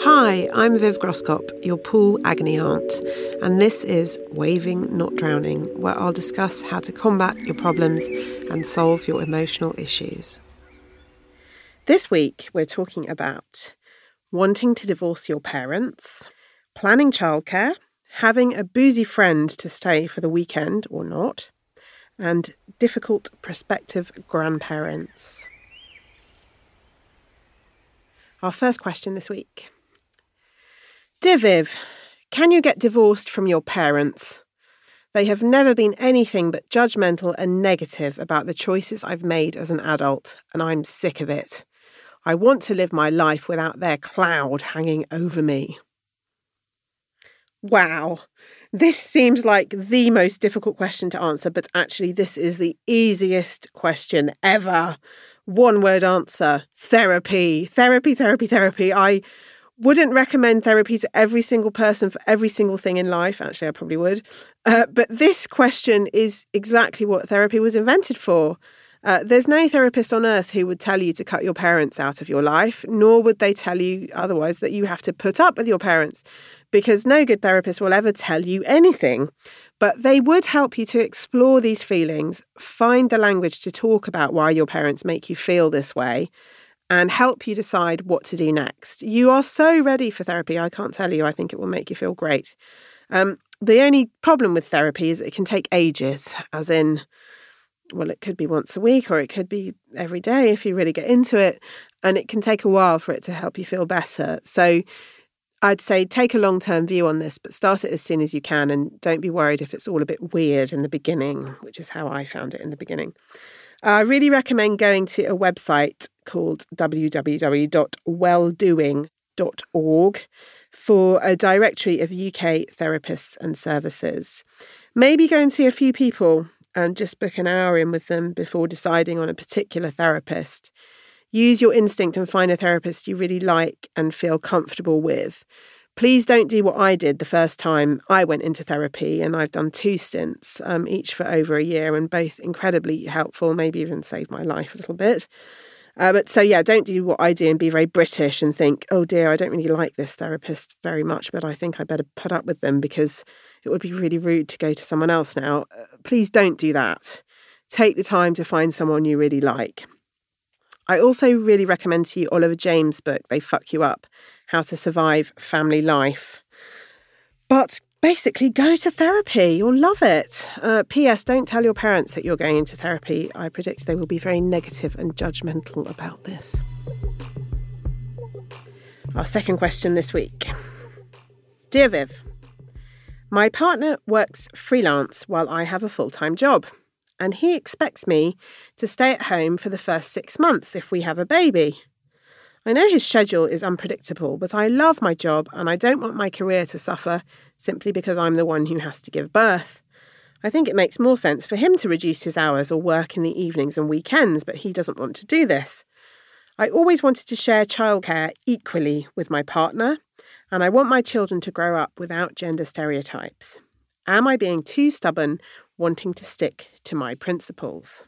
Hi, I'm Viv Groskop, your pool agony aunt, and this is Waving Not Drowning, where I'll discuss how to combat your problems and solve your emotional issues. This week, we're talking about wanting to divorce your parents, planning childcare, having a boozy friend to stay for the weekend or not, and difficult prospective grandparents. Our first question this week Viv, can you get divorced from your parents? They have never been anything but judgmental and negative about the choices I've made as an adult, and I'm sick of it. I want to live my life without their cloud hanging over me. Wow, this seems like the most difficult question to answer, but actually, this is the easiest question ever. One word answer therapy, therapy, therapy, therapy. I wouldn't recommend therapy to every single person for every single thing in life. Actually, I probably would. Uh, but this question is exactly what therapy was invented for. Uh, there's no therapist on earth who would tell you to cut your parents out of your life, nor would they tell you otherwise that you have to put up with your parents, because no good therapist will ever tell you anything. But they would help you to explore these feelings, find the language to talk about why your parents make you feel this way, and help you decide what to do next. You are so ready for therapy. I can't tell you. I think it will make you feel great. Um, the only problem with therapy is it can take ages, as in, well, it could be once a week or it could be every day if you really get into it. And it can take a while for it to help you feel better. So I'd say take a long term view on this, but start it as soon as you can. And don't be worried if it's all a bit weird in the beginning, which is how I found it in the beginning. I really recommend going to a website called www.welldoing.org for a directory of UK therapists and services. Maybe go and see a few people and just book an hour in with them before deciding on a particular therapist. Use your instinct and find a therapist you really like and feel comfortable with. Please don't do what I did the first time I went into therapy, and I've done two stints, um, each for over a year, and both incredibly helpful, maybe even saved my life a little bit. Uh, but so, yeah, don't do what I do and be very British and think, oh dear, I don't really like this therapist very much, but I think I better put up with them because it would be really rude to go to someone else now. Uh, please don't do that. Take the time to find someone you really like. I also really recommend to you Oliver James' book, They Fuck You Up How to Survive Family Life. But basically, go to therapy. You'll love it. Uh, P.S. Don't tell your parents that you're going into therapy. I predict they will be very negative and judgmental about this. Our second question this week Dear Viv, my partner works freelance while I have a full time job and he expects me to stay at home for the first six months if we have a baby. I know his schedule is unpredictable, but I love my job and I don't want my career to suffer simply because I'm the one who has to give birth. I think it makes more sense for him to reduce his hours or work in the evenings and weekends, but he doesn't want to do this. I always wanted to share childcare equally with my partner, and I want my children to grow up without gender stereotypes. Am I being too stubborn wanting to stick to my principles.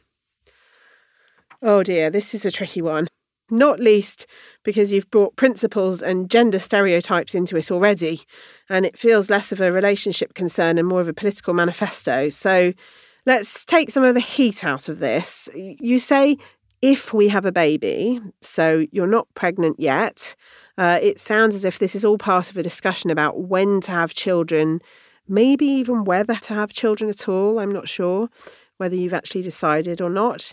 Oh dear, this is a tricky one. not least because you've brought principles and gender stereotypes into it already, and it feels less of a relationship concern and more of a political manifesto. So let's take some of the heat out of this. You say, if we have a baby, so you're not pregnant yet. Uh, it sounds as if this is all part of a discussion about when to have children, maybe even whether to have children at all. I'm not sure whether you've actually decided or not.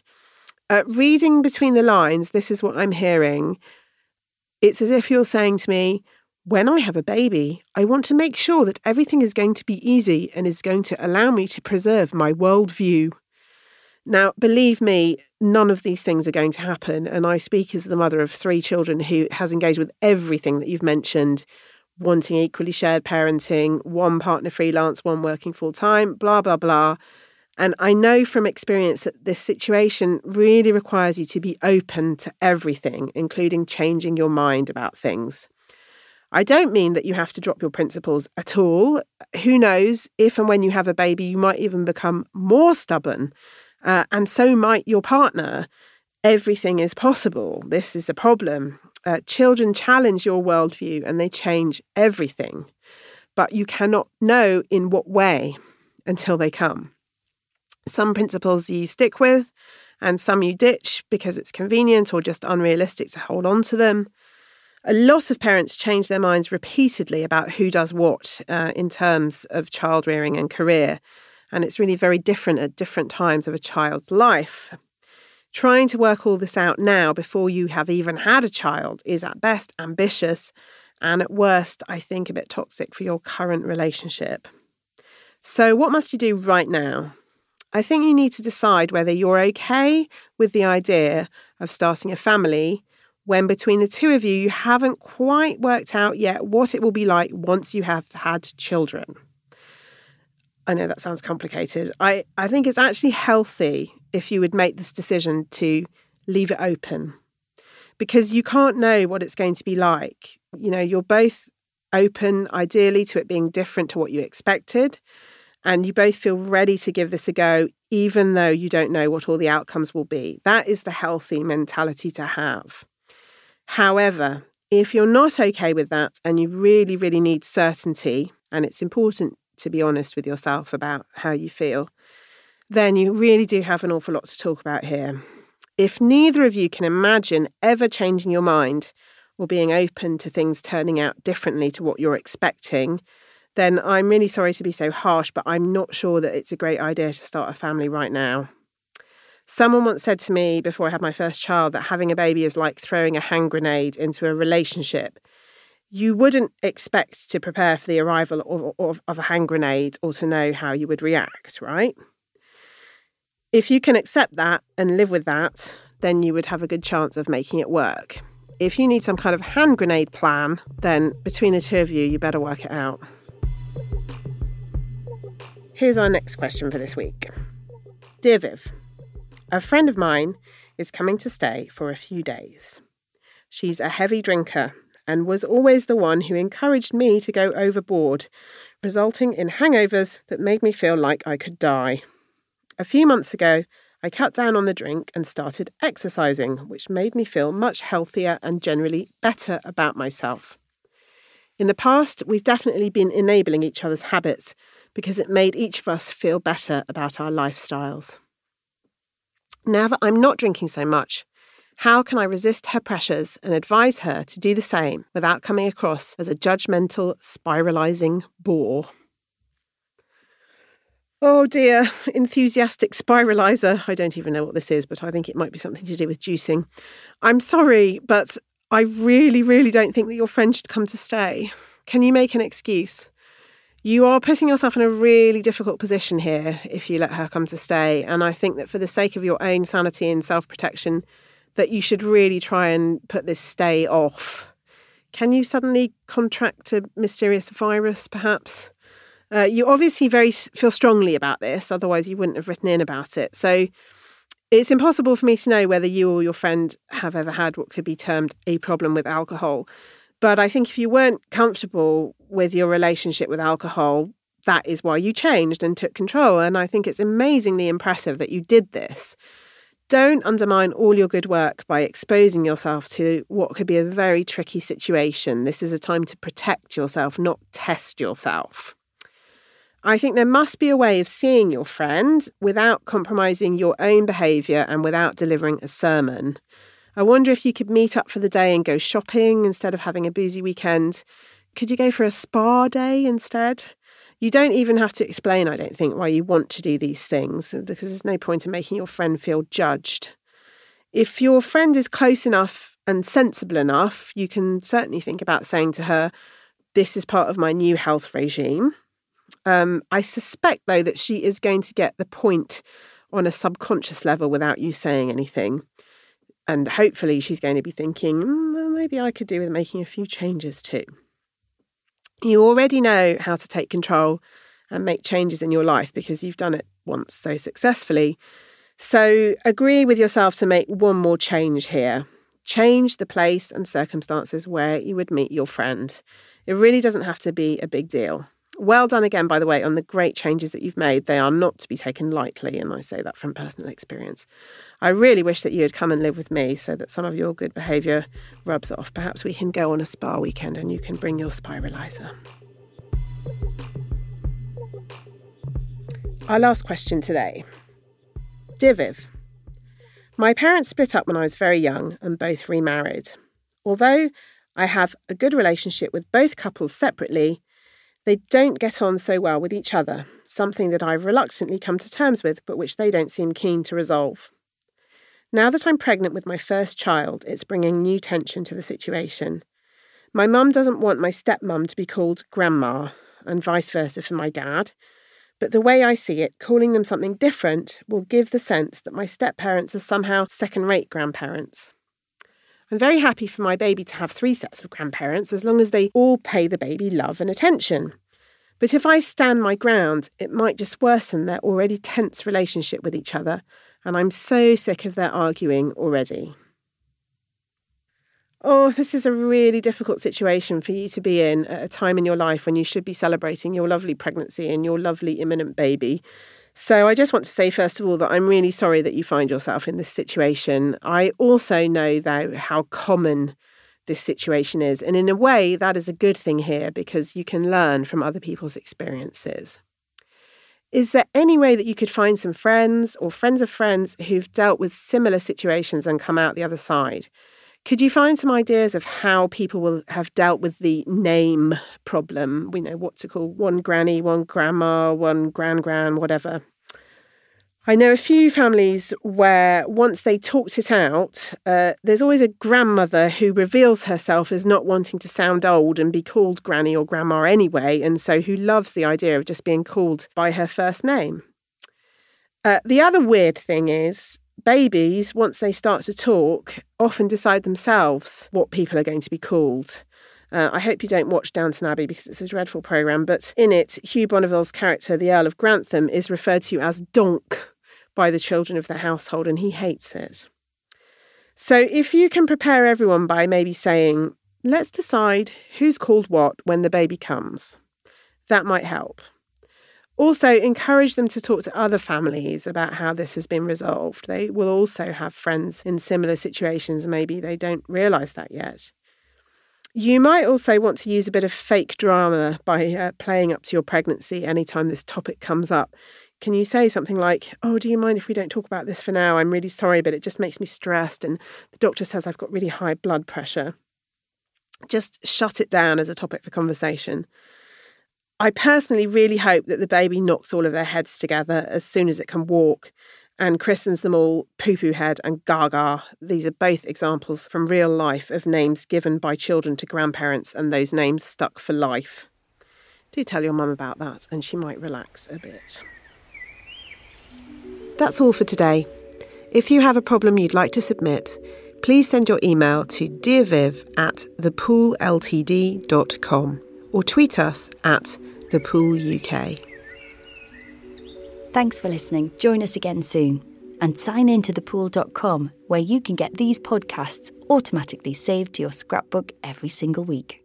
Uh, reading between the lines, this is what I'm hearing. It's as if you're saying to me, when I have a baby, I want to make sure that everything is going to be easy and is going to allow me to preserve my worldview. Now, believe me, none of these things are going to happen. And I speak as the mother of three children who has engaged with everything that you've mentioned wanting equally shared parenting, one partner freelance, one working full time, blah, blah, blah. And I know from experience that this situation really requires you to be open to everything, including changing your mind about things. I don't mean that you have to drop your principles at all. Who knows, if and when you have a baby, you might even become more stubborn, uh, and so might your partner. Everything is possible. This is a problem. Uh, children challenge your worldview and they change everything, but you cannot know in what way until they come. Some principles you stick with, and some you ditch because it's convenient or just unrealistic to hold on to them. A lot of parents change their minds repeatedly about who does what uh, in terms of child rearing and career, and it's really very different at different times of a child's life. Trying to work all this out now before you have even had a child is at best ambitious and at worst, I think, a bit toxic for your current relationship. So, what must you do right now? I think you need to decide whether you're okay with the idea of starting a family when between the two of you, you haven't quite worked out yet what it will be like once you have had children. I know that sounds complicated. I, I think it's actually healthy if you would make this decision to leave it open because you can't know what it's going to be like. You know, you're both open, ideally, to it being different to what you expected and you both feel ready to give this a go, even though you don't know what all the outcomes will be. That is the healthy mentality to have. However, if you're not okay with that and you really, really need certainty, and it's important to be honest with yourself about how you feel, then you really do have an awful lot to talk about here. If neither of you can imagine ever changing your mind or being open to things turning out differently to what you're expecting, then I'm really sorry to be so harsh, but I'm not sure that it's a great idea to start a family right now. Someone once said to me before I had my first child that having a baby is like throwing a hand grenade into a relationship. You wouldn't expect to prepare for the arrival of, of, of, a hand grenade or to know how you would react, right? If you can accept that and live with that, then you would have a good chance of making it work. If you need some kind of hand grenade plan, then between the two of you, you better work it out. Here's our next question for this week Dear Viv, a friend of mine is coming to stay for a few days. She's a heavy drinker and was always the one who encouraged me to go overboard, resulting in hangovers that made me feel like I could die. A few months ago, I cut down on the drink and started exercising, which made me feel much healthier and generally better about myself. In the past, we've definitely been enabling each other's habits, because it made each of us feel better about our lifestyles. Now that I'm not drinking so much, how can I resist her pressures and advise her to do the same without coming across as a judgmental, spiralizing bore? Oh dear, enthusiastic spiralizer. I don't even know what this is, but I think it might be something to do with juicing. I'm sorry, but I really, really don't think that your friend should come to stay. Can you make an excuse? you are putting yourself in a really difficult position here if you let her come to stay. And I think that for the sake of your own sanity and self protection, that you should really try and put this stay off. Can you suddenly contract a mysterious virus, perhaps? Uh, you obviously very feel strongly about this, otherwise you wouldn't have written in about it. So it's impossible for me to know whether you or your friend have ever had what could be termed a problem with alcohol. But I think if you weren't comfortable with your relationship with alcohol, that is why you changed and took control. And I think it's amazingly impressive that you did this. don't undermine all your good work by exposing yourself to what could be a very tricky situation. This is a time to protect yourself, not test yourself. I think there must be a way of seeing your friend without compromising your own behaviour and without delivering a sermon. I wonder if you could meet up for the day and go shopping instead of having a boozy weekend. Could you go for a spa day instead? You don't even have to explain, I don't think, why you want to do these things, because there's no point in making your friend feel judged. If your friend is close enough and sensible enough, you can certainly think about saying to her, This is part of my new health regime. Um, I suspect, though, that she is going to get the point on a subconscious level without you saying anything. And hopefully, she's going to be thinking, mm, maybe I could do with making a few changes too. You already know how to take control and make changes in your life because you've done it once so successfully. So, agree with yourself to make one more change here. Change the place and circumstances where you would meet your friend. It really doesn't have to be a big deal. Well done again, by the way, on the great changes that you've made. They are not to be taken lightly, and I say that from personal experience. I really wish that you had come and live with me so that some of your good behaviour rubs off. Perhaps we can go on a spa weekend and you can bring your spiralizer. Our last question today. Dear Viv, my parents split up when I was very young and both remarried. Although I have a good relationship with both couples separately, they don't get on so well with each other, something that I've reluctantly come to terms with, but which they don't seem keen to resolve. Now that I'm pregnant with my first child, it's bringing new tension to the situation. My mum doesn't want my stepmum to be called grandma, and vice versa for my dad. But the way I see it, calling them something different will give the sense that my step parents are somehow second rate grandparents. I'm very happy for my baby to have three sets of grandparents as long as they all pay the baby love and attention. But if I stand my ground, it might just worsen their already tense relationship with each other, and I'm so sick of their arguing already. Oh, this is a really difficult situation for you to be in at a time in your life when you should be celebrating your lovely pregnancy and your lovely imminent baby. So I just want to say, first of all, that I'm really sorry that you find yourself in this situation. I also know, though, how common this situation is. And in a way, that is a good thing here because you can learn from other people's experiences. Is there any way that you could find some friends or friends of friends who've dealt with similar situations and come out the other side? Could you find some ideas of how people will have dealt with the name problem? We know what to call one granny, one grandma, one grand gran, whatever. I know a few families where once they talked it out, uh, there's always a grandmother who reveals herself as not wanting to sound old and be called granny or grandma anyway, and so who loves the idea of just being called by her first name. Uh, the other weird thing is babies, once they start to talk, often decide themselves what people are going to be called. Uh, I hope you don't watch Downton Abbey because it's a dreadful programme, but in it, Hugh Bonneville's character, the Earl of Grantham, is referred to as Donk by the children of the household, and he hates it. So if you can prepare everyone by maybe saying, let's decide who's called what when the baby comes, that might help. Also, encourage them to talk to other families about how this has been resolved. They will also have friends in similar situations. Maybe they don't realise that yet. You might also want to use a bit of fake drama by uh, playing up to your pregnancy anytime this topic comes up. Can you say something like, Oh, do you mind if we don't talk about this for now? I'm really sorry, but it just makes me stressed, and the doctor says I've got really high blood pressure. Just shut it down as a topic for conversation. I personally really hope that the baby knocks all of their heads together as soon as it can walk and christens them all Poo Poo Head and Gaga. These are both examples from real life of names given by children to grandparents and those names stuck for life. Do tell your mum about that and she might relax a bit. That's all for today. If you have a problem you'd like to submit, please send your email to dearviv at thepoolltd.com or tweet us at thepooluk. Thanks for listening. Join us again soon. And sign in to thepool.com where you can get these podcasts automatically saved to your scrapbook every single week.